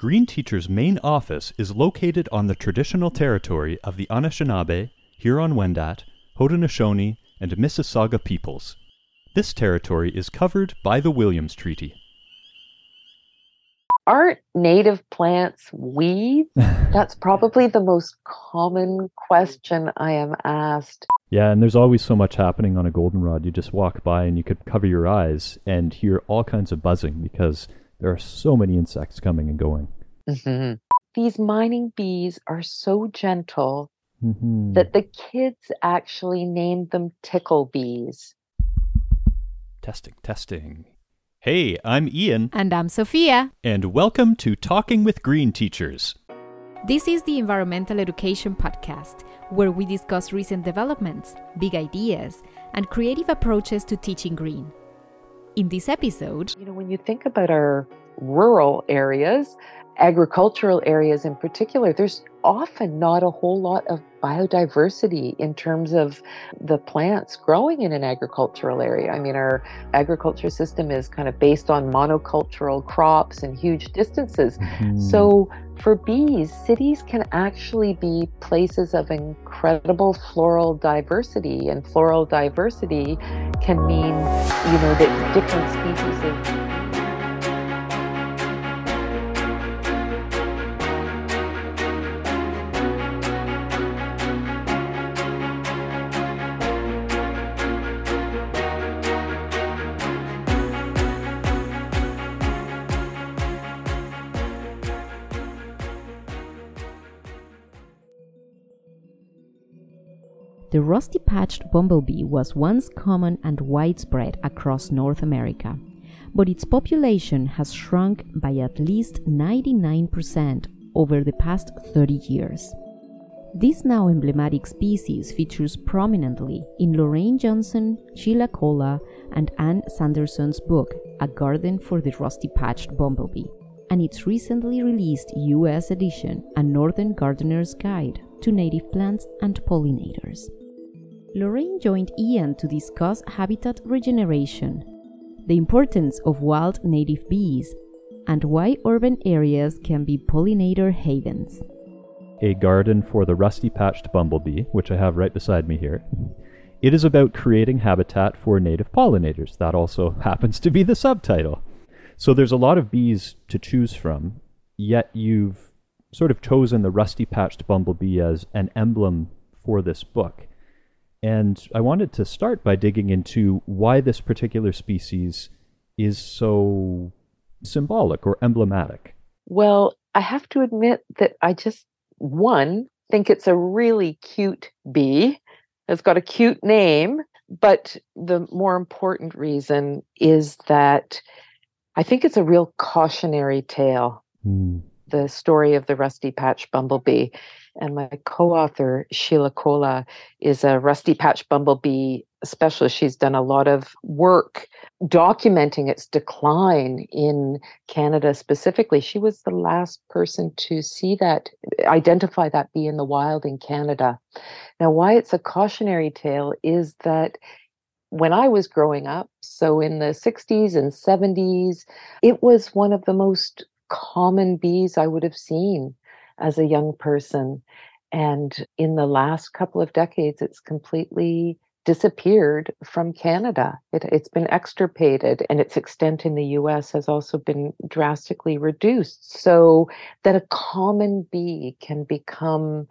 Green Teacher's main office is located on the traditional territory of the Anishinaabe, Huron-Wendat, Haudenosaunee, and Mississauga peoples. This territory is covered by the Williams Treaty. Aren't native plants weeds? That's probably the most common question I am asked. Yeah, and there's always so much happening on a goldenrod. You just walk by and you could cover your eyes and hear all kinds of buzzing because there are so many insects coming and going. Mm-hmm. These mining bees are so gentle Mhm. that the kids actually named them tickle bees. Testing, testing. Hey, I'm Ian, And I'm Sophia. and welcome to Talking with Green Teachers. This is the Environmental Education Podcast, where we discuss recent developments, big ideas, and creative approaches to teaching green. In this episode, You know, when you think about our rural areas, agricultural areas in particular, there's often not a whole lot of biodiversity in terms of the plants growing in an agricultural area. I mean, our agriculture system is kind of based on monocultural crops and huge distances. Mhm. So, for bees, cities can actually be places of incredible floral diversity, and floral diversity can mean, you know, that different species of the rusty patched bumblebee was once common and widespread across North America, but its population has shrunk by at least 99% over the past 30 years. This now emblematic species features prominently in Lorraine Johnson, Sheila Colla, and Anne Sanderson's book, A Garden for the Rusty Patched Bumblebee, and its recently released US edition, A Northern Gardener's Guide to Native Plants and Pollinators. Lorraine joined Ian to discuss habitat regeneration, the importance of wild native bees, and why urban areas can be pollinator havens. A Garden for the Rusty Patched Bumblebee, which I have right beside me here. It is about creating habitat for native pollinators. That also happens to be the subtitle. So there's a lot of bees to choose from, yet you've sort of chosen the Rusty Patched Bumblebee as an emblem for this book. And I wanted to start by digging into why this particular species is so symbolic or emblematic. Well, I have to admit that I just, one, think it's a really cute bee. It's got a cute name. But the more important reason is that I think it's a real cautionary tale, hmm. the story of the rusty patch bumblebee. And my co author, Sheila Colla, is a rusty patch bumblebee specialist. She's done a lot of work documenting its decline in Canada specifically. She was the last person to see that, identify that bee in the wild in Canada. Now, why it's a cautionary tale is that when I was growing up, so in the 60s and 70s, it was one of the most common bees I would have seen as a young person. And in the last couple of decades, it's completely disappeared from Canada. It, it's been extirpated, and its extent in the US has also been drastically reduced. So that a common bee can become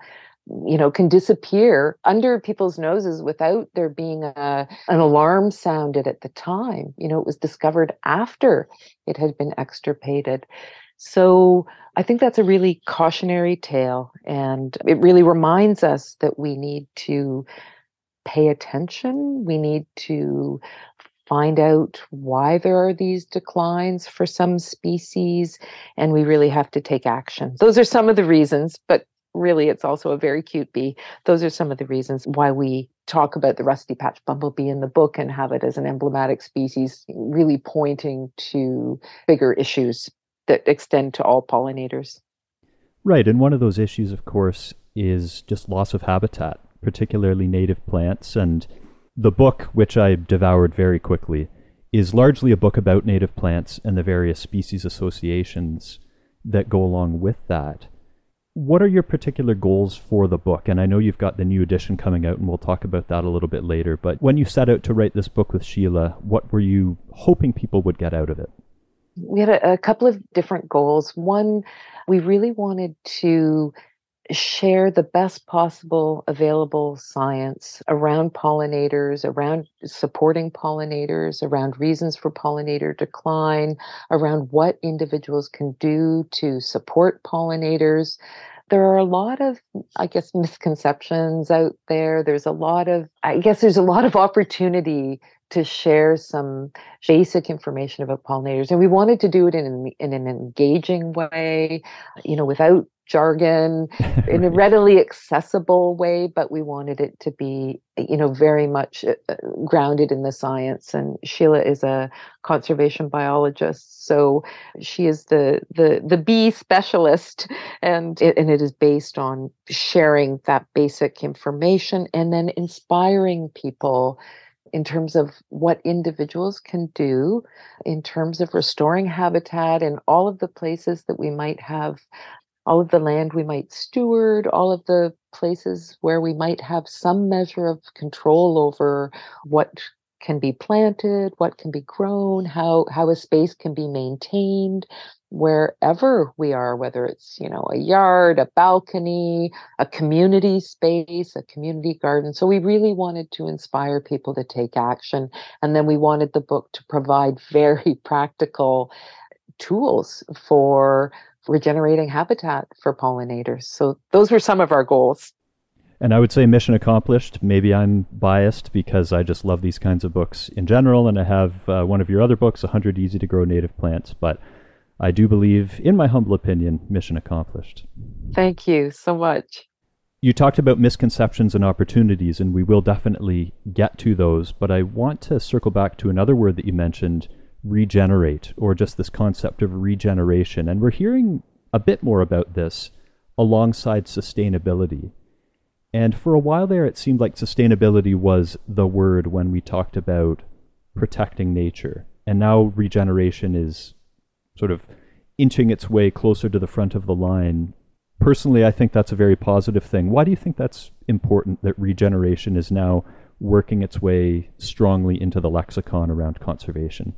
you know can disappear under people's noses without there being a an alarm sounded at the time you know it was discovered after it had been extirpated so i think that's a really cautionary tale and it really reminds us that we need to pay attention. We need to find out why there are these declines for some species and we really have to take action. Those are some of the reasons but really it's also a very cute bee. Those are some of the reasons why we talk about the rusty patch bumblebee in the book and have it as an emblematic species really pointing to bigger issues that extend to all pollinators Right, and one of those issues, of course, is just loss of habitat, particularly native plants. And the book, which I devoured very quickly, is largely a book about native plants and the various species associations that go along with that. What are your particular goals for the book? And I know you've got the new edition coming out, and we'll talk about that a little bit later. But when you set out to write this book with Sheila, what were you hoping people would get out of it? We had a, a couple of different goals. One, we really wanted to share the best possible available science around pollinators, around supporting pollinators, around reasons for pollinator decline, around what individuals can do to support pollinators. There are a lot of, I guess, misconceptions out there. There's a lot of, I guess, there's a lot of opportunity to share some basic information about pollinators and we wanted to do it in an, in an engaging way you know without jargon in a readily accessible way but we wanted it to be you know very much uh, uh, grounded in the science and Sheila is a conservation biologist so she is the the the bee specialist and it, and it is based on sharing that basic information and then inspiring people in terms of what individuals can do in terms of restoring habitat in all of the places that we might have all of the land we might steward, all of the places where we might have some measure of control over what can be planted, what can be grown, how how a space can be maintained wherever we are whether it's you know a yard a balcony a community space a community garden so we really wanted to inspire people to take action and then we wanted the book to provide very practical tools for regenerating habitat for pollinators. So those were some of our goals. And I would say mission accomplished. Maybe I'm biased because I just love these kinds of books in general, and I have uh, one of your other books, 100 Easy to Grow Native Plants. But I do believe, in my humble opinion, mission accomplished. Thank you so much. You talked about misconceptions and opportunities, and we will definitely get to those. But I want to circle back to another word that you mentioned regenerate or just this concept of regeneration. And we're hearing a bit more about this alongside sustainability. And for a while there, it seemed like sustainability was the word when we talked about protecting nature. And now regeneration is sort of inching its way closer to the front of the line. Personally, I think that's a very positive thing. Why do you think that's important that regeneration is now working its way strongly into the lexicon around conservation?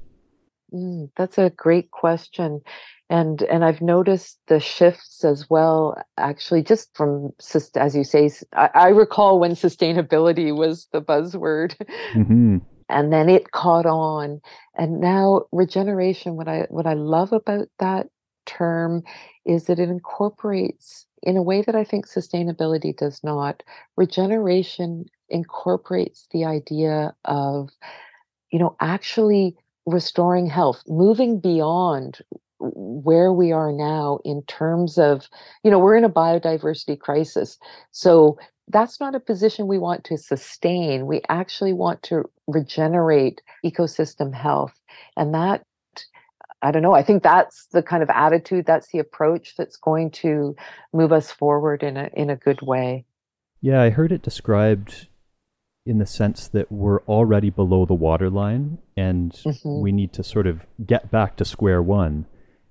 Mm, that's a great question. And and I've noticed the shifts as well, actually, just from as you say, I, I recall when sustainability was the buzzword. Mm-hmm. And then it caught on. And now regeneration, what I what I love about that term is that it incorporates in a way that I think sustainability does not. Regeneration incorporates the idea of, you know, actually restoring health, moving beyond where we are now in terms of, you know, we're in a biodiversity crisis. So that's not a position we want to sustain. We actually want to regenerate ecosystem health. And that, I don't know, I think that's the kind of attitude, that's the approach that's going to move us forward in a in a good way. Yeah, I heard it described in the sense that we're already below the waterline and mm-hmm. we need to sort of get back to square one.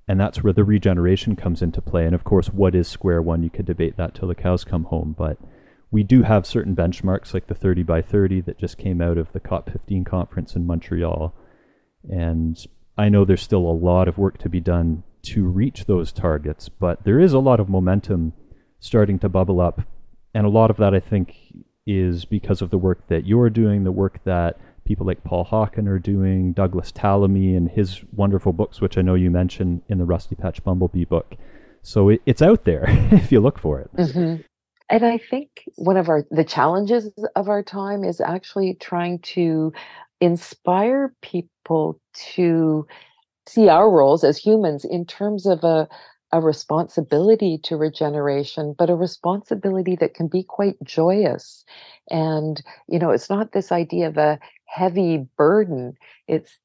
And that's where the regeneration comes into play. And of course, what is square one? You could debate that till the cows come home. But we do have certain benchmarks like the 30 by 30 that just came out of the COP15 conference in Montreal. And I know there's still a lot of work to be done to reach those targets, but there is a lot of momentum starting to bubble up. And a lot of that, I think, is because of the work that you're doing, the work that people like Paul Hawken are doing, Douglas Tallamy and his wonderful books, which I know you mentioned in the Rusty Patch Bumblebee book. So it, it's out there if you look for it. Mm-hmm. And I think one of our the challenges of our time is actually trying to inspire people to see our roles as humans in terms of a a responsibility to regeneration, but a responsibility that can be quite joyous. And, you know, it's not this idea of a heavy burden. It's,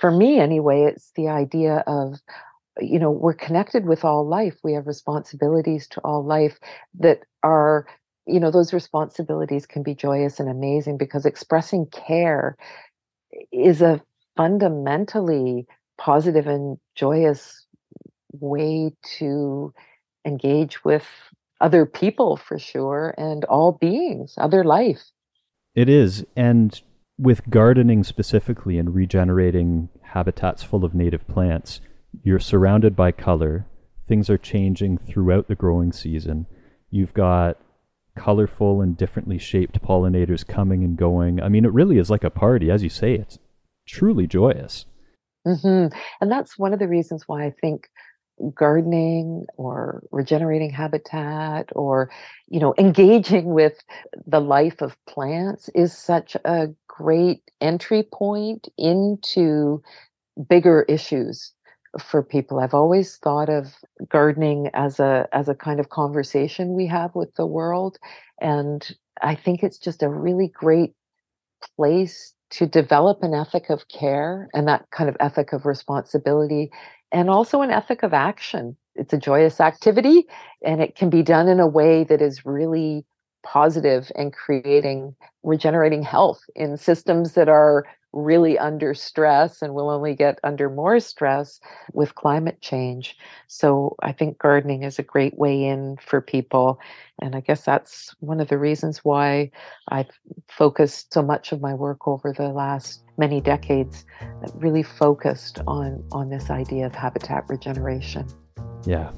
for me anyway, it's the idea of, you know, we're connected with all life. We have responsibilities to all life that are, you know, those responsibilities can be joyous and amazing because expressing care is a fundamentally positive and joyous way to engage with other people for sure and all beings, other life. It is. And with gardening specifically and regenerating habitats full of native plants, you're surrounded by color. Things are changing throughout the growing season. You've got colorful and differently shaped pollinators coming and going. I mean, it really is like a party. As you say, it's truly joyous. Mm-hmm. And that's one of the reasons why I think gardening or regenerating habitat or you know engaging with the life of plants is such a great entry point into bigger issues for people. I've always thought of gardening as a as a kind of conversation we have with the world and I think it's just a really great place to develop an ethic of care and that kind of ethic of responsibility and also an ethic of action. It's a joyous activity and it can be done in a way that is really positive and creating regenerating health in systems that are really under stress and will only get under more stress with climate change. So I think gardening is a great way in for people. And I guess that's one of the reasons why I've focused so much of my work over the last many decades, really focused on, on this idea of habitat regeneration. Yeah.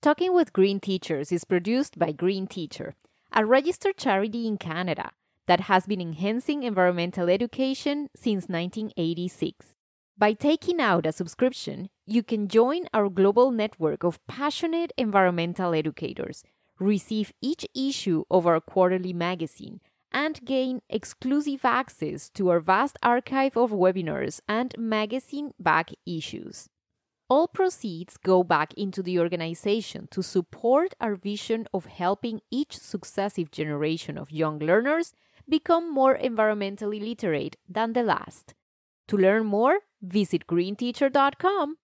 Talking with Green Teachers is produced by Green Teacher, a registered charity in Canada that has been enhancing environmental education since 1986. By taking out a subscription, you can join our global network of passionate environmental educators, receive each issue of our quarterly magazine, and gain exclusive access to our vast archive of webinars and magazine back issues. All proceeds go back into the organization to support our vision of helping each successive generation of young learners become more environmentally literate than the last. To learn more, visit greenteacher.com.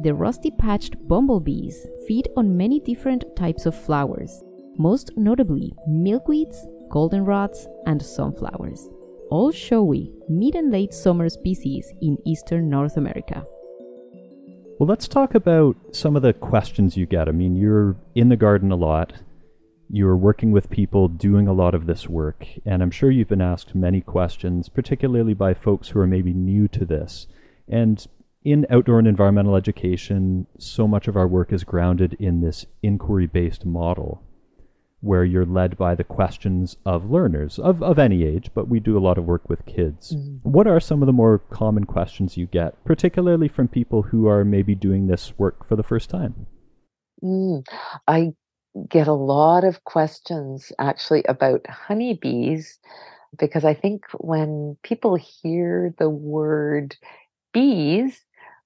The rusty patched bumblebees feed on many different types of flowers, most notably milkweeds, goldenrods, and sunflowers, all showy mid and late summer species in eastern North America. Well, let's talk about some of the questions you get. I mean, you're in the garden a lot you're working with people doing a lot of this work, and I'm sure you've been asked many questions, particularly by folks who are maybe new to this. And in outdoor and environmental education, so much of our work is grounded in this inquiry based model where you're led by the questions of learners of, of any age, but we do a lot of work with kids. Mm. What are some of the more common questions you get, particularly from people who are maybe doing this work for the first time? Mm. I get a lot of questions actually about honeybees because I think when people hear the word bees,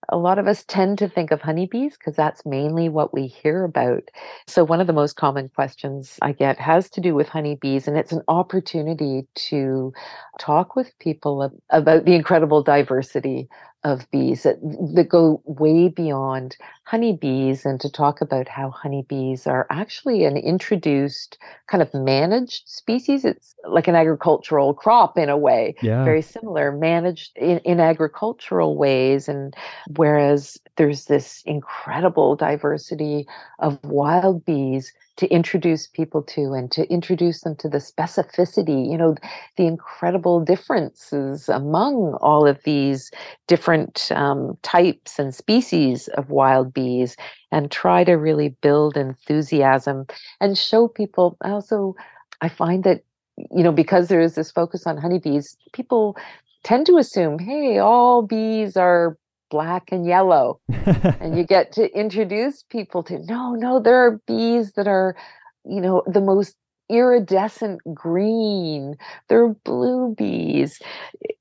a lot of us tend to think of honeybees because that's mainly what we hear about. So, one of the most common questions I get has to do with honeybees, and it's an opportunity to talk with people about the incredible diversity of bees that, that go way beyond honeybees and to talk about how honeybees are actually an introduced kind of managed species it's like an agricultural crop in a way yeah. very similar managed in, in agricultural ways and whereas there's this incredible diversity of wild bees to introduce people to and to introduce them to the specificity, you know, the incredible differences among all of these different um, types and species of wild bees and try to really build enthusiasm and show people also i find that you know because there is this focus on honeybees people tend to assume hey all bees are black and yellow. and you get to introduce people to no, no, there are bees that are, you know, the most iridescent green. There are blue bees,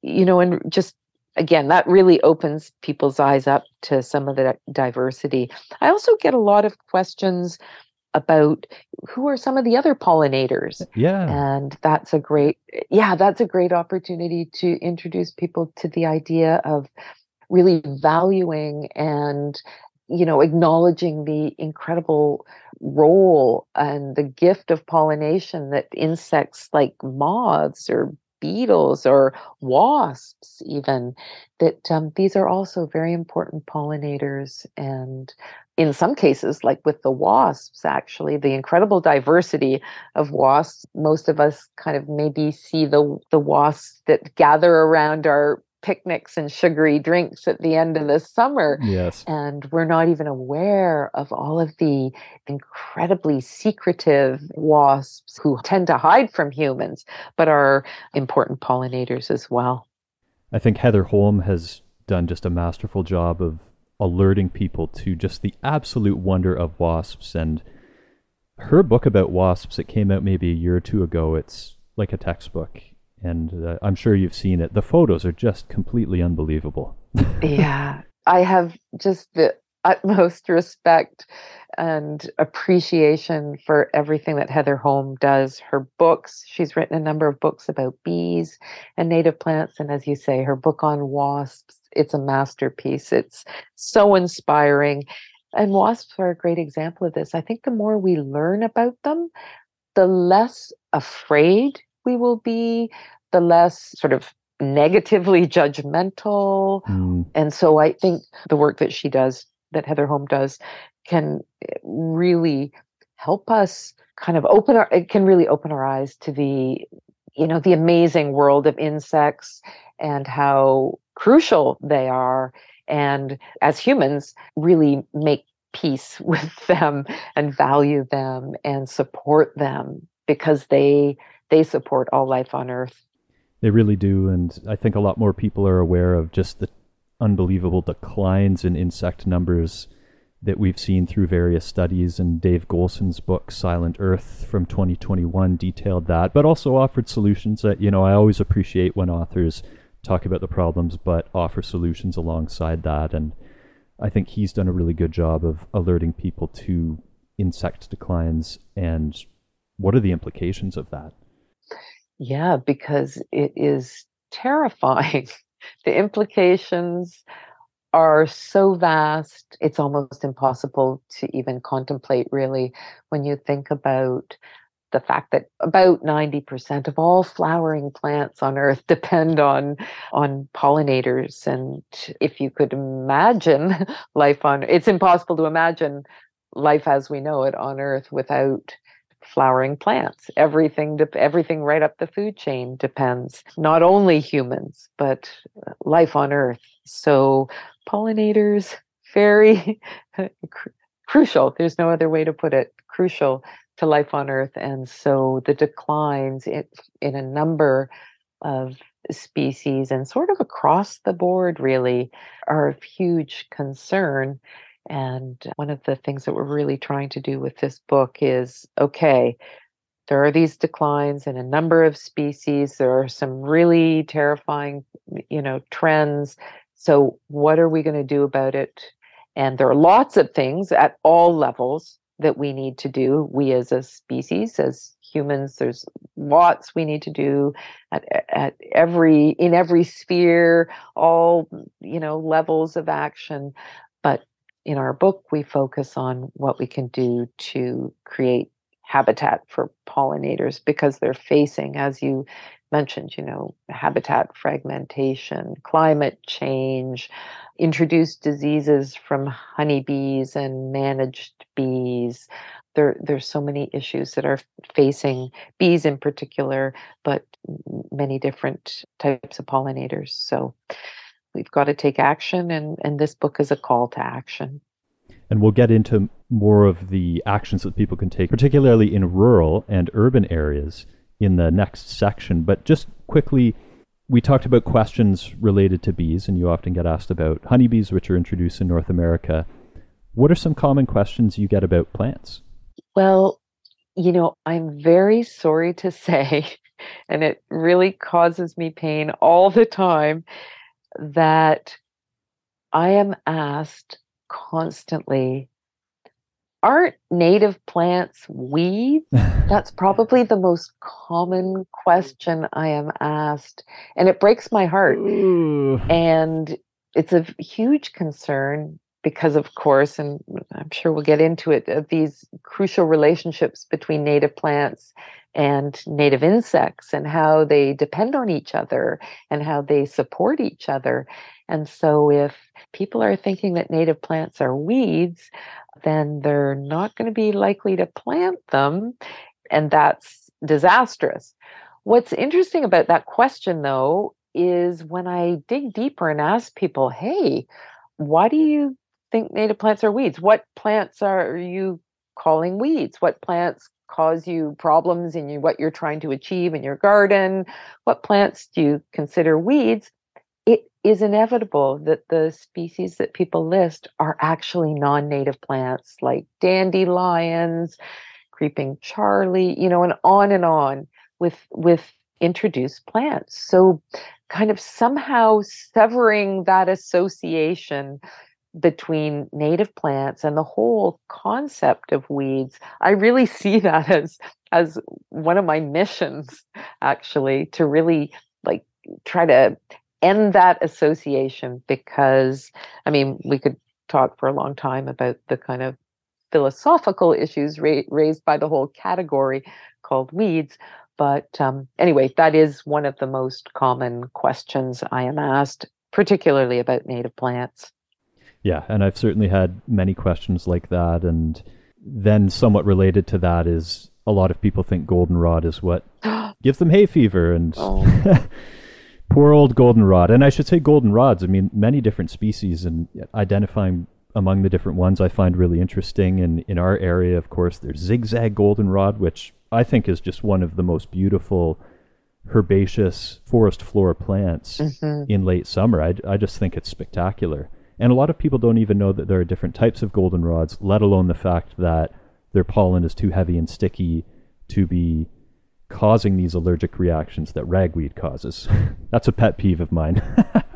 you know, and just again, that really opens people's eyes up to some of the diversity. I also get a lot of questions about who are some of the other pollinators. Uh, yeah. And that's a great yeah, that's a great opportunity to introduce people to the idea of really valuing and you know acknowledging the incredible role and the gift of pollination that insects like moths or beetles or wasps, even, that um, these are also very important pollinators. And in some cases, like with the wasps, actually, the incredible diversity of wasps, most of us kind of maybe see the, the wasps that gather around our picnics and sugary drinks at the end of the summer. Yes. And we're not even aware of all of the incredibly secretive wasps who tend to hide from humans, but are important pollinators as well. I think Heather Holm has done just a masterful job of alerting people to just the absolute wonder of wasps and her book about wasps it came out maybe a year or two ago it's like a textbook and uh, I'm sure you've seen it. The photos are just completely unbelievable. yeah, I have just the utmost respect and appreciation for everything that Heather Holm does. Her books, she's written a number of books about bees and native plants. And as you say, her book on wasps, it's a masterpiece. It's so inspiring. And wasps are a great example of this. I think the more we learn about them, the less afraid we will be, the less sort of negatively judgmental. Mm. And so I think the work that she does, that Heather Holm does, can eh, really help us kind of open our it can really open our eyes to the you know the amazing world of insects and how crucial they are and as humans really make peace with them and value them and support them because they they support all life on earth. They really do. And I think a lot more people are aware of just the unbelievable declines in insect numbers that we've seen through various studies. And Dave Goulson's book, Silent Earth from 2021, detailed that, but also offered solutions that, you know, I always appreciate when authors talk about the problems, but offer solutions alongside that. And I think he's done a really good job of alerting people to insect declines and what are the implications of that. Yeah, because it is terrifying. the implications are so vast, it's almost impossible to even contemplate, really, when you think about the fact that about 90% of all flowering plants on earth depend on on pollinators and if you could imagine life on it's impossible to imagine life as we know it on earth without flowering plants. Everything, de- everything right up the food chain depends. Not only humans, but uh, life on Earth. So pollinators, very cr- crucial. There's no other way to put it. Crucial to life on Earth, and so the declines in, in a number of species and sort of across the board really are of huge concern and one of the things that we're really trying to do with this book is okay, there are these declines in a number of species. There are some really terrifying, you know, trends. So, what are we going to do about it? And there are lots of things at all levels that we need to do. We as a species, as humans, there's lots we need to do at, at every in every sphere, all you know levels of action. In our book, we focus on what we can do to create habitat for pollinators because they're facing, as you mentioned, you know, habitat fragmentation, climate change, introduced diseases from honeybees and managed bees. There, there's so many issues that are facing bees in particular, but many different types of pollinators. So we've got to take action and and this book is a call to action. And we'll get into more of the actions that people can take particularly in rural and urban areas in the next section. But just quickly we talked about questions related to bees and you often get asked about honeybees which are introduced in north america. What are some common questions you get about plants? Well you know i'm very sorry to say and it really causes me pain all the time that I am asked constantly aren't native plants weeds? That's probably the most common question I am asked. And it breaks my heart. Ooh. And it's a huge concern because of course and i'm sure we'll get into it of these crucial relationships between native plants and native insects and how they depend on each other and how they support each other. And so if people are thinking that native plants are weeds then they're not going to be likely to plant them and that's disastrous. What's interesting about that question though is when i dig deeper and ask people hey why do you think native plants are weeds. What plants are you calling weeds? What plants cause you problems in you, what you're trying to achieve in your garden? What plants do you consider weeds? It is inevitable that the species that people list are actually non native plants like dandelions, creeping Charlie, you know, and on and on with, with introduced plants. So, kind of somehow severing that association between native plants and the whole concept of weeds i really see that as as one of my missions actually to really like try to end that association because i mean we could talk for a long time about the kind of philosophical issues ra- raised by the whole category called weeds but um, anyway that is one of the most common questions i am asked particularly about native plants yeah, and I've certainly had many questions like that. And then, somewhat related to that, is a lot of people think goldenrod is what gives them hay fever. And oh. poor old goldenrod. And I should say goldenrods. I mean, many different species, and identifying among the different ones I find really interesting. And in our area, of course, there's zigzag goldenrod, which I think is just one of the most beautiful herbaceous forest floor plants mm-hmm. in late summer. I, I just think it's spectacular. And a lot of people don't even know that there are different types of goldenrods, let alone the fact that their pollen is too heavy and sticky to be causing these allergic reactions that ragweed causes. That's a pet peeve of mine.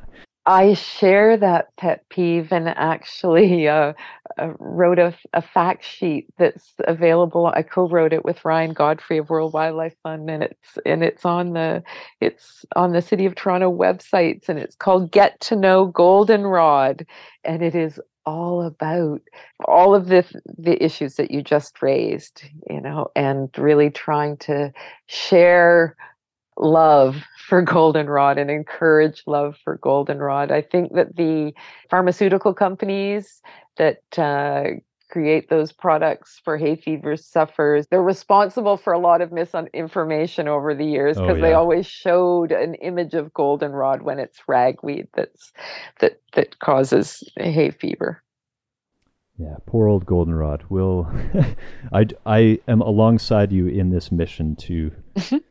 I share that pet peeve and actually uh, uh, wrote a, a, fact sheet that's available. I co-wrote it with Ryan Godfrey of World Wildlife Fund, and it's and it's on the it's on the City of Toronto websites, and it's called "Get to Know Goldenrod," and it is all about all of the the issues that you just raised, you know, and really trying to share love for goldenrod and encourage love for goldenrod. I think that the pharmaceutical companies that uh, create those products for hay fever sufferers they're responsible for a lot of misinformation over the years because oh, yeah. they always showed an image of goldenrod when it's ragweed that's that that causes hay fever yeah, poor old goldenrod. Will I? I am alongside you in this mission to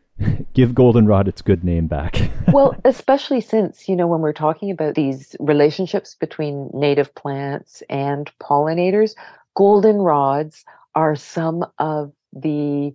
give goldenrod its good name back. well, especially since, you know, when we're talking about these relationships between native plants and pollinators, goldenrods are some of the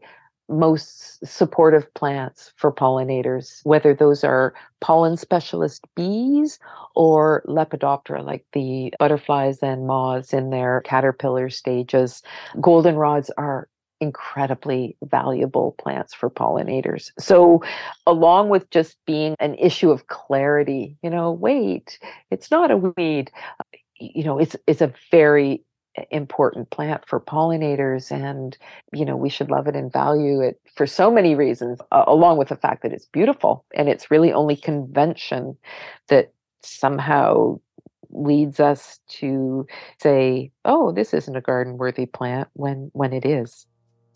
most supportive plants for pollinators, whether those are pollen specialist bees or Lepidoptera, like the butterflies and moths in their caterpillar stages. Goldenrods are incredibly valuable plants for pollinators. So, along with just being an issue of clarity, you know, wait, it's not a weed. You know, it's it's a very important plant for pollinators and you know we should love it and value it for so many reasons uh, along with the fact that it's beautiful and it's really only convention that somehow leads us to say oh this isn't a garden worthy plant when when it is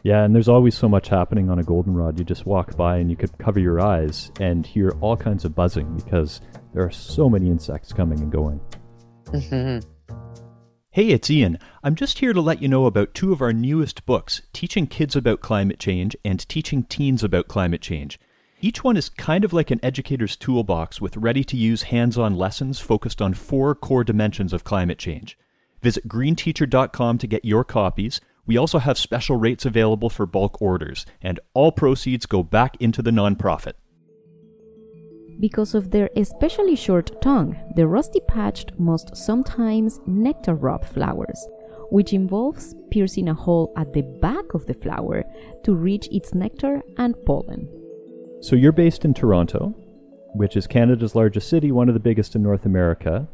yeah, and there's always so much happening on a goldenrod. You just walk by and you could cover your eyes and hear all kinds of buzzing because there are so many insects coming and going. Mm-hmm. Hey, it's Ian. I'm just here to let you know about two of our newest books Teaching Kids About Climate Change and Teaching Teens About Climate Change. Each one is kind of like an educator's toolbox with ready to use hands on lessons focused on four core dimensions of climate change. Visit greenteacher.com to get your copies we also have special rates available for bulk orders, and all proceeds go back into the nonprofit. Because of their especially short tongue, the rusty patched must sometimes nectar rob flowers, which involves piercing a hole at the back of the flower to reach its nectar and pollen. So you're based in Toronto, which is Canada's largest city, one of the biggest in North America.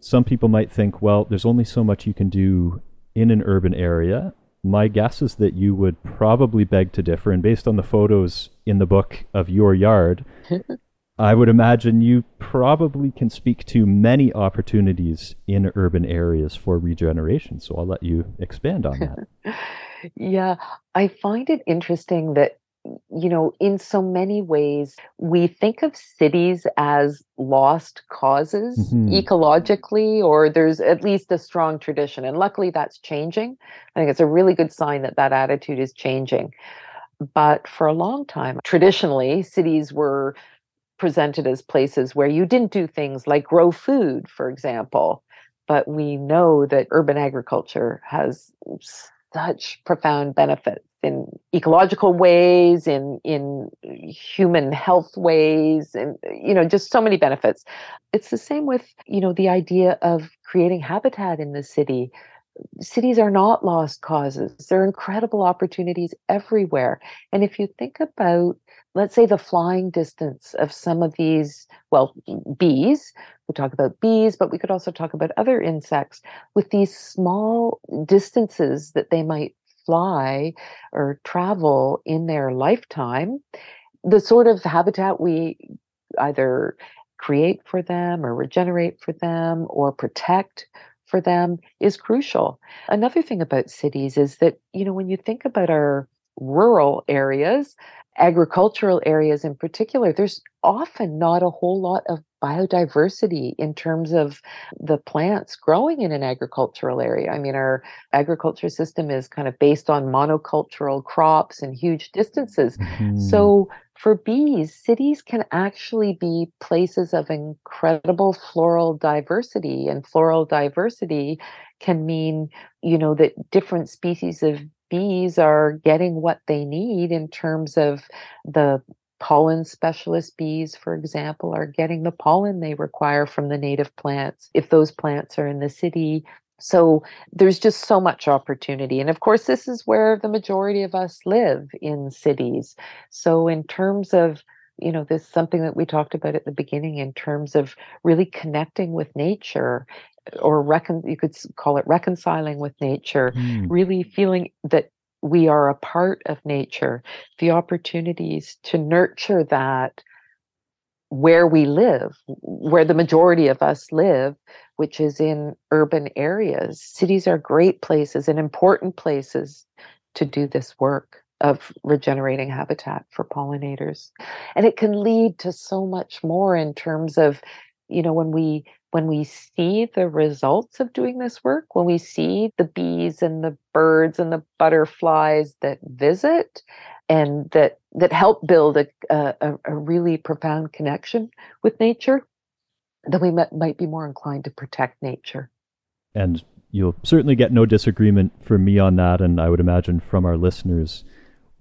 some people might think, well, there's only so much you can do in an urban area. My guess is that you would probably beg to differ. And based on the photos in the book of your yard, I would imagine you probably can speak to many opportunities in urban areas for regeneration. So I'll let you expand on that. yeah, I find it interesting that you know, in so many ways, we think of cities as lost causes mm-hmm. ecologically, or there's at least a strong tradition. And luckily, that's changing. I think it's a really good sign that that attitude is changing. But for a long time, traditionally, cities were presented as places where you didn't do things like grow food, for example. But we know that urban agriculture has such profound benefits in ecological ways, in in human health ways, and you know, just so many benefits. It's the same with you know the idea of creating habitat in the city. Cities are not lost causes. There are incredible opportunities everywhere. And if you think about, let's say, the flying distance of some of these, well, bees, we talk about bees, but we could also talk about other insects with these small distances that they might fly or travel in their lifetime, the sort of habitat we either create for them or regenerate for them or protect for them is crucial. Another thing about cities is that, you know, when you think about our rural areas, agricultural areas in particular, there's often not a whole lot of biodiversity in terms of the plants growing in an agricultural area. I mean, our agriculture system is kind of based on monocultural crops and huge distances. Mm-hmm. So for bees, cities can actually be places of incredible floral diversity, and floral diversity can mean, you know, that different species of bees are getting what they need in terms of the pollen specialist bees, for example, are getting the pollen they require from the native plants if those plants are in the city. So there's just so much opportunity. And of course, this is where the majority of us live in cities. So, in terms of you know, this something that we talked about at the beginning in terms of really connecting with nature or recon you could call it reconciling with nature, mm. really feeling that we are a part of nature, the opportunities to nurture that where we live, where the majority of us live, which is in urban areas. Cities are great places and important places to do this work of regenerating habitat for pollinators. And it can lead to so much more in terms of, you know, when we when we see the results of doing this work, when we see the bees and the birds and the butterflies that visit and that that help build a, a, a really profound connection with nature, then we might, might be more inclined to protect nature. And you'll certainly get no disagreement from me on that, and I would imagine from our listeners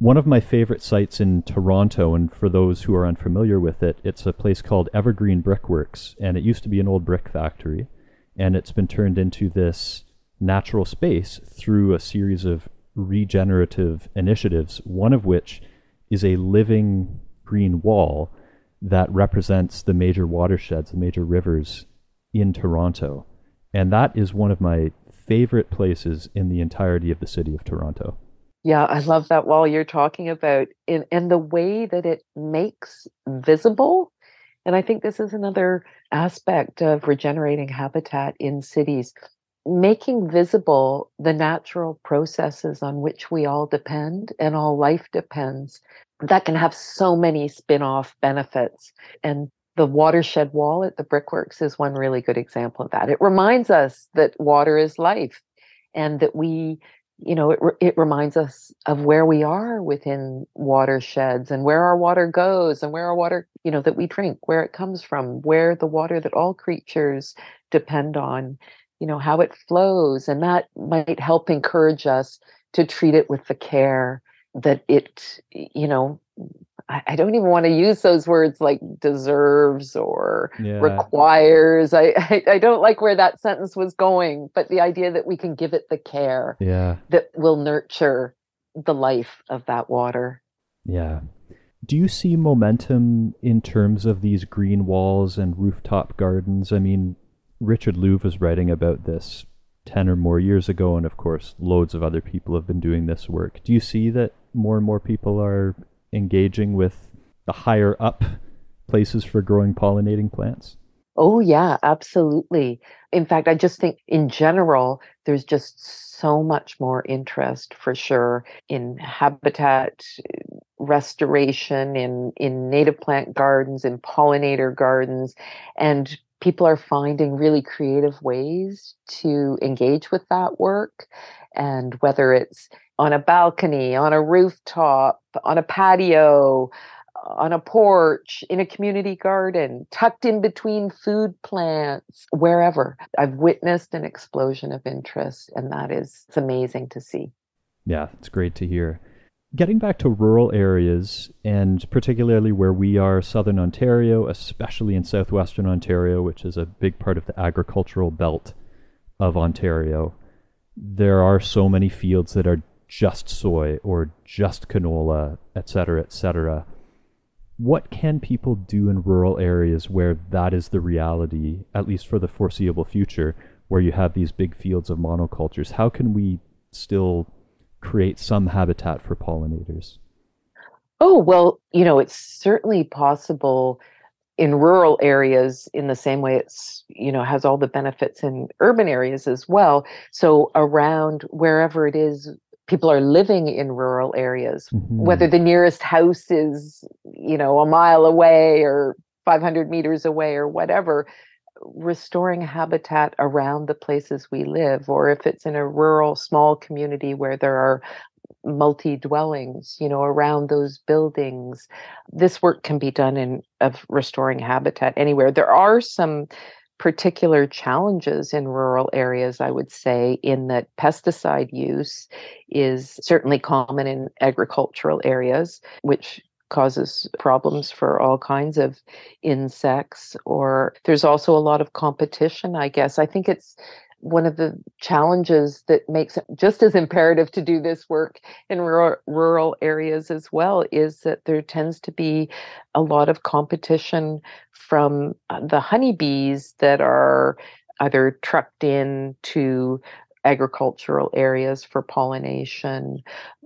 one of my favorite sites in Toronto, and for those who are unfamiliar with it, it's a place called Evergreen Brickworks, and it used to be an old brick factory, and it's been turned into this natural space through a series of regenerative initiatives, one of which is a living green wall that represents the major watersheds, the major rivers in Toronto. And that is one of my favorite places in the entirety of the city of Toronto. Yeah, I love that wall you're talking about in and the way that it makes visible. And I think this is another aspect of regenerating habitat in cities, making visible the natural processes on which we all depend and all life depends. That can have so many spin-off benefits. And the watershed wall at the brickworks is one really good example of that. It reminds us that water is life and that we you know, it, it reminds us of where we are within watersheds and where our water goes and where our water, you know, that we drink, where it comes from, where the water that all creatures depend on, you know, how it flows. And that might help encourage us to treat it with the care that it, you know, I, don't even want to use those words like deserves or yeah. requires. I, I, I don't like where that sentence was going, but the idea that we can give it the care yeah. that will nurture the life of that water. Yeah. Do you see momentum in terms of these green walls and rooftop gardens? I mean, Richard Louv was writing about this 10 or more years ago, and of course, loads of other people have been doing this work. Do you see that more and more people are engaging with the higher up places for growing pollinating plants? Oh, yeah, absolutely. In fact, I just think in general, there's just so much more interest for sure in habitat restoration, in, in native plant gardens, in pollinator gardens. And people are finding really creative ways to engage with that work. And whether it's on a balcony, on a rooftop, on a patio, on a porch, in a community garden, tucked in between food plants, wherever. I've witnessed an explosion of interest, and that is amazing to see. Yeah, it's great to hear. Getting back to rural areas, and particularly where we are, southern Ontario, especially in southwestern Ontario, which is a big part of the agricultural belt of Ontario, there are so many fields that are just soy or just canola, et cetera, et cetera what can people do in rural areas where that is the reality, at least for the foreseeable future, where you have these big fields of monocultures? How can we still create some habitat for pollinators? Oh, well, you know, it's certainly possible in rural areas in the same way it's, you know, has all the benefits in urban areas as well. So around wherever it is people are living in rural areas mm-hmm. whether the nearest house is you know a mile away or 500 meters away or whatever restoring habitat around the places we live or if it's in a rural small community where there are multi dwellings you know around those buildings this work can be done in of restoring habitat anywhere there are some particular challenges in rural areas, I would say, in that pesticide use is certainly common in agricultural areas, which causes problems for all kinds of insects or there's also a lot of competition i guess. I think it's one of the challenges that makes it just as imperative to do this work in rural, rural areas as well is that there tends to be a lot of competition from uh, the honeybees that are either trucked in to agricultural areas for pollination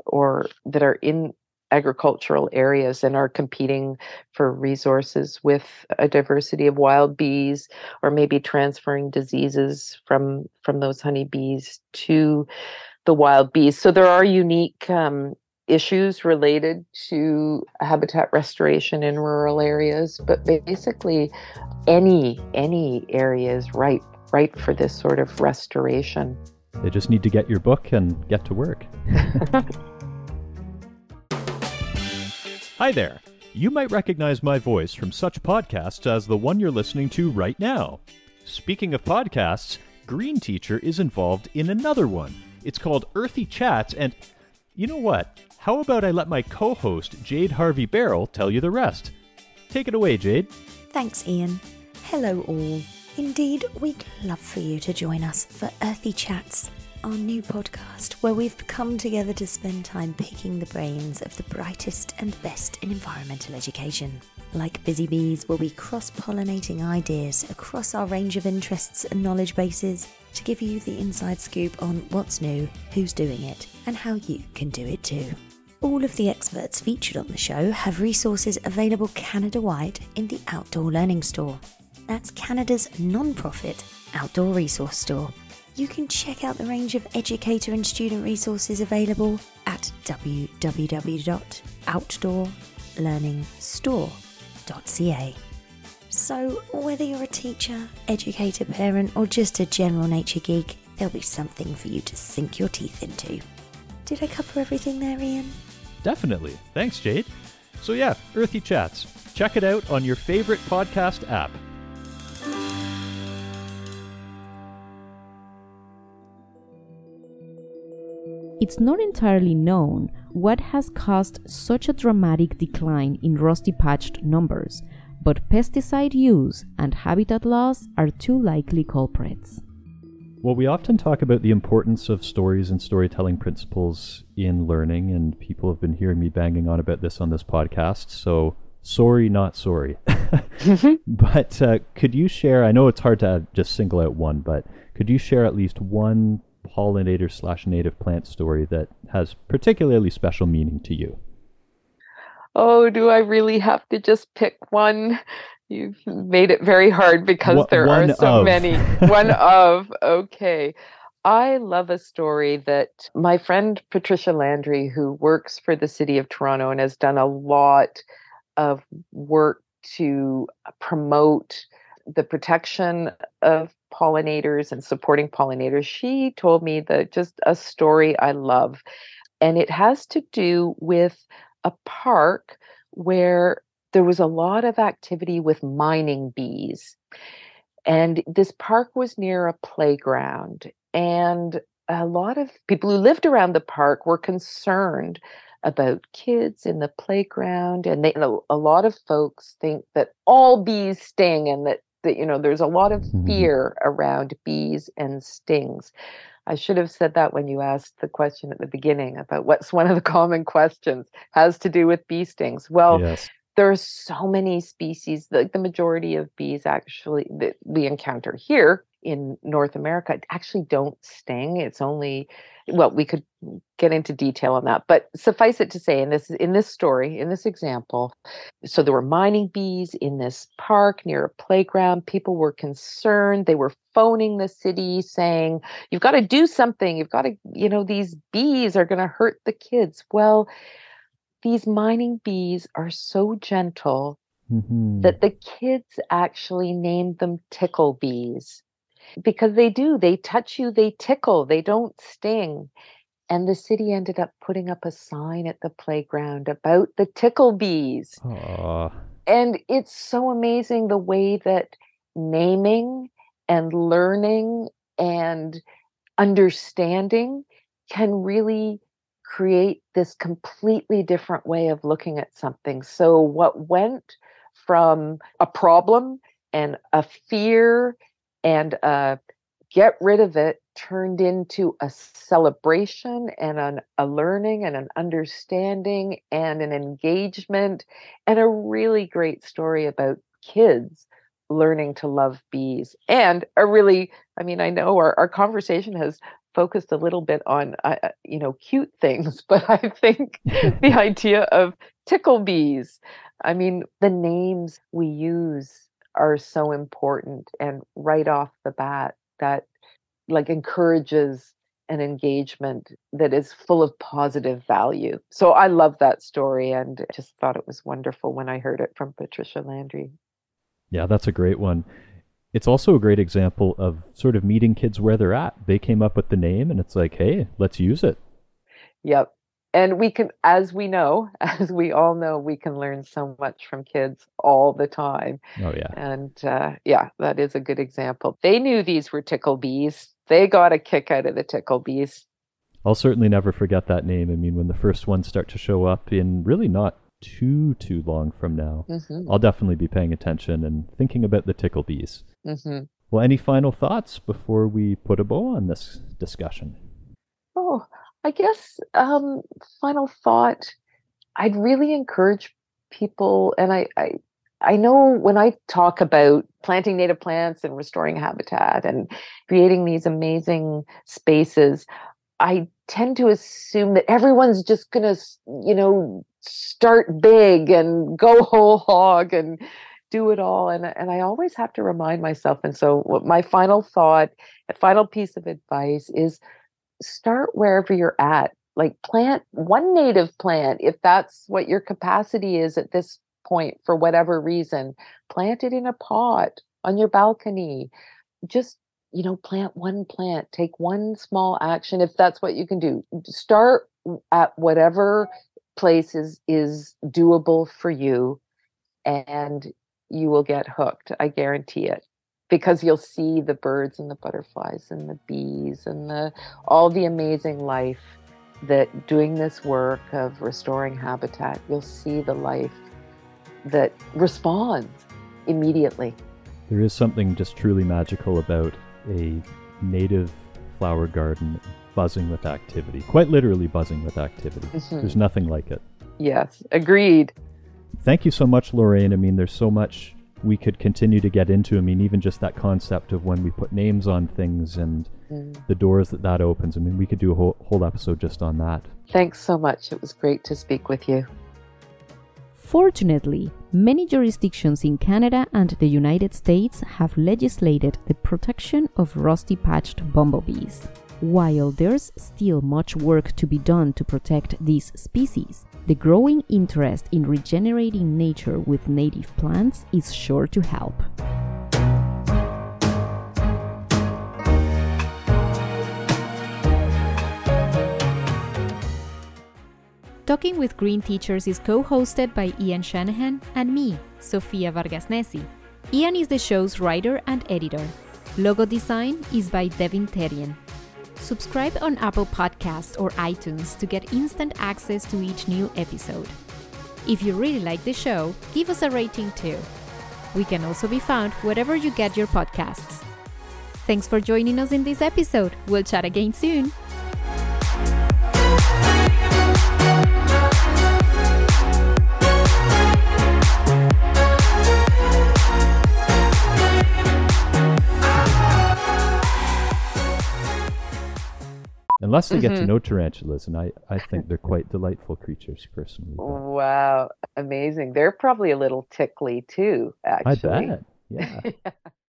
or that are in agricultural areas and are competing for resources with a diversity of wild bees or maybe transferring diseases from from those honeybees to the wild bees. So there are unique um, issues related to habitat restoration in rural areas but basically any any area is right right for this sort of restoration. They just need to get your book and get to work Hi there. You might recognize my voice from such podcasts as the one you're listening to right now. Speaking of podcasts, Green Teacher is involved in another one. It's called Earthy Chats, and you know what? How about I let my co host, Jade Harvey Barrel, tell you the rest? Take it away, Jade. Thanks, Ian. Hello, all. Indeed, we'd love for you to join us for Earthy Chats, our new podcast where we've come together to spend time picking the brains of the brightest and best in environmental education. Like Busy Bees, we'll be cross pollinating ideas across our range of interests and knowledge bases to give you the inside scoop on what's new, who's doing it, and how you can do it too. All of the experts featured on the show have resources available Canada wide in the Outdoor Learning Store. That's Canada's non profit outdoor resource store you can check out the range of educator and student resources available at www.outdoorlearningstore.ca. So, whether you're a teacher, educator, parent, or just a general nature geek, there'll be something for you to sink your teeth into. Did I cover everything there, Ian? Definitely. Thanks, Jade. So, yeah, Earthy Chats. Check it out on your favorite podcast app. It's not entirely known what has caused such a dramatic decline in rusty patched numbers, but pesticide use and habitat loss are two likely culprits. Well, we often talk about the importance of stories and storytelling principles in learning, and people have been hearing me banging on about this on this podcast. So, sorry, not sorry. but uh, could you share? I know it's hard to just single out one, but could you share at least one pollinator slash native plant story that has particularly special meaning to you? Oh, do I really have to just pick one? You've made it very hard because there are so of. many. One of, okay. I love a story that my friend Patricia Landry, who works for the city of Toronto and has done a lot of work to promote the protection of pollinators and supporting pollinators, she told me that just a story I love. And it has to do with a park where there was a lot of activity with mining bees. And this park was near a playground. And a lot of people who lived around the park were concerned about kids in the playground. And they, a lot of folks think that all bees sting and that, that you know, there's a lot of Mhm. fear around bees and stings. I should have said that when you asked the question at the beginning about what's one of the common questions has to do with bee stings. Well, yes. There are so many species like the majority of bees actually that we encounter here in north america actually don't sting. It's only well we could get into detail on that but suffice it to say in this in this story in this example so there were mining bees in this park near a playground. People were concerned. They were phoning the city saying you've got to do something. You've got to you know these bees are going to hurt the kids. Well these mining bees are so gentle Mhm. that the kids actually named them tickle bees because they do they touch you they tickle they don't sting and the city ended up putting up a sign at the playground about the tickle bees Aw. and it's so amazing the way that naming and learning and understanding can really create this completely different way of looking at something. So, what went from a problem and a fear and a get rid of it turned into a celebration and an, a learning and an understanding and an engagement and a really great story about kids learning to love bees and a really i mean i know our, our conversation has focused a little bit on uh, uh, you know cute things but i think the idea of tickle bees i mean the names we use are so important and right off the bat that like encourages an engagement that is full of positive value so i love that story and just thought it was wonderful when i heard it from patricia landry Yeah, that's a great one. It's also a great example of sort of meeting kids where they're at. They came up with the name, and it's like, hey, let's use it. Yep. And we can, as we know, as we all know, we can learn so much from kids all the time. Oh, yeah. And uh, yeah, that is a good example. They knew these were tickle bees. They got a kick out of the tickle bees. I'll certainly never forget that name. I mean, when the first ones start to show up in really not too, too long from now, hmm I'll definitely be paying attention and thinking about the tickle bees. hmm Well, any final thoughts before we put a bow on this discussion? Oh, I guess um, final thought. I'd really encourage people, and I, I, I know when I talk about planting native plants and restoring habitat and creating these amazing spaces, I tend to assume that everyone's just gonna, you know, start big and go whole hog and do it all. And and I always have to remind myself. And so, what my final thought, a final piece of advice is start wherever you're at. Like plant one native plant if that's what your capacity is at this point for whatever reason. Plant it in a pot on your balcony. Just you know, plant one plant. Take one small action if that's what you can do. Start at whatever place is is doable for you, and you will get hooked. I guarantee it because you'll see the birds and the butterflies and the bees and the all the amazing life that doing this work of restoring habitat you'll see the life that responds immediately There is something just truly magical about a native flower garden buzzing with activity, quite literally buzzing with activity. Mhm. There's nothing like it. yes agreed thank you so much, Lorraine. I mean, there's so much we could continue to get into. I mean, even just that concept of when we put names on things and Mm. the doors that that opens. I mean, we could do a whole, whole episode just on that. Thanks so much. It was great to speak with you. Fortunately, many jurisdictions in Canada and the United States have legislated the protection of rusty patched bumblebees. While there's still much work to be done to protect these species, the growing interest in regenerating nature with native plants is sure to help. Talking with Green Teachers is co hosted by Ian Shanahan and me, Sofia Vargas Nesi. Ian is the show's writer and editor. Logo design is by Devin Terrien. Subscribe on Apple Podcasts or iTunes to get instant access to each new episode. If you really like the show, give us a rating too. We can also be found wherever you get your podcasts. Thanks for joining us in this episode. We'll chat again soon. Unless they get to Mhm. know tarantulas, and I, I think they're quite delightful creatures personally. but Wow, amazing. They're probably a little tickly too, actually I bet. Yeah.